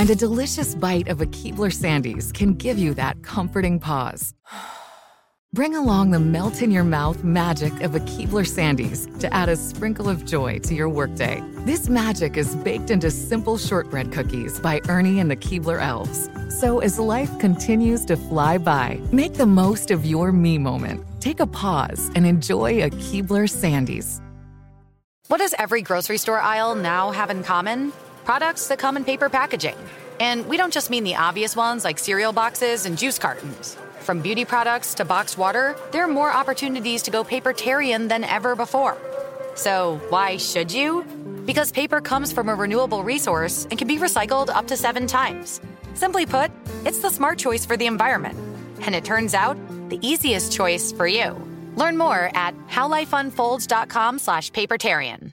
And a delicious bite of a Keebler Sandies can give you that comforting pause. Bring along the melt in your mouth magic of a Keebler Sandies to add a sprinkle of joy to your workday. This magic is baked into simple shortbread cookies by Ernie and the Keebler Elves. So as life continues to fly by, make the most of your me moment. Take a pause and enjoy a Keebler Sandies. What does every grocery store aisle now have in common? Products that come in paper packaging. And we don't just mean the obvious ones like cereal boxes and juice cartons. From beauty products to boxed water, there are more opportunities to go papertarian than ever before. So, why should you? Because paper comes from a renewable resource and can be recycled up to seven times. Simply put, it's the smart choice for the environment. And it turns out, the easiest choice for you. Learn more at howlifeunfolds.com slash papertarian.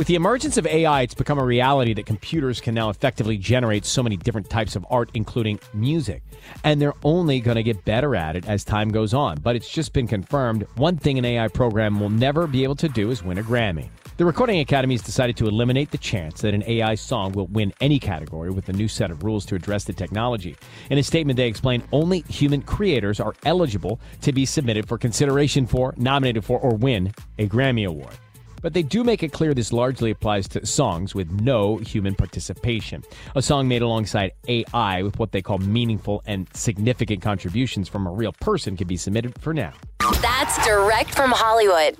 With the emergence of AI, it's become a reality that computers can now effectively generate so many different types of art, including music. And they're only going to get better at it as time goes on. But it's just been confirmed one thing an AI program will never be able to do is win a Grammy. The Recording Academy has decided to eliminate the chance that an AI song will win any category with a new set of rules to address the technology. In a statement, they explain only human creators are eligible to be submitted for consideration for, nominated for, or win a Grammy Award. But they do make it clear this largely applies to songs with no human participation. A song made alongside AI with what they call meaningful and significant contributions from a real person can be submitted for now. That's direct from Hollywood.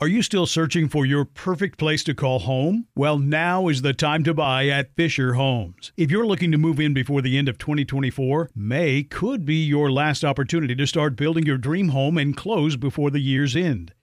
Are you still searching for your perfect place to call home? Well, now is the time to buy at Fisher Homes. If you're looking to move in before the end of 2024, May could be your last opportunity to start building your dream home and close before the year's end.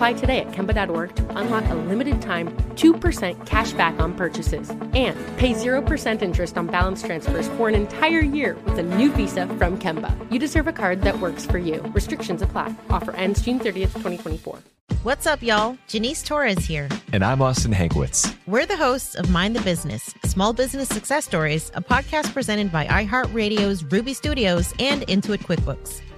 Apply today at Kemba.org to unlock a limited time 2% cash back on purchases and pay 0% interest on balance transfers for an entire year with a new visa from Kemba. You deserve a card that works for you. Restrictions apply. Offer ends June 30th, 2024. What's up, y'all? Janice Torres here. And I'm Austin Hankwitz. We're the hosts of Mind the Business Small Business Success Stories, a podcast presented by iHeartRadio's Ruby Studios and Intuit QuickBooks.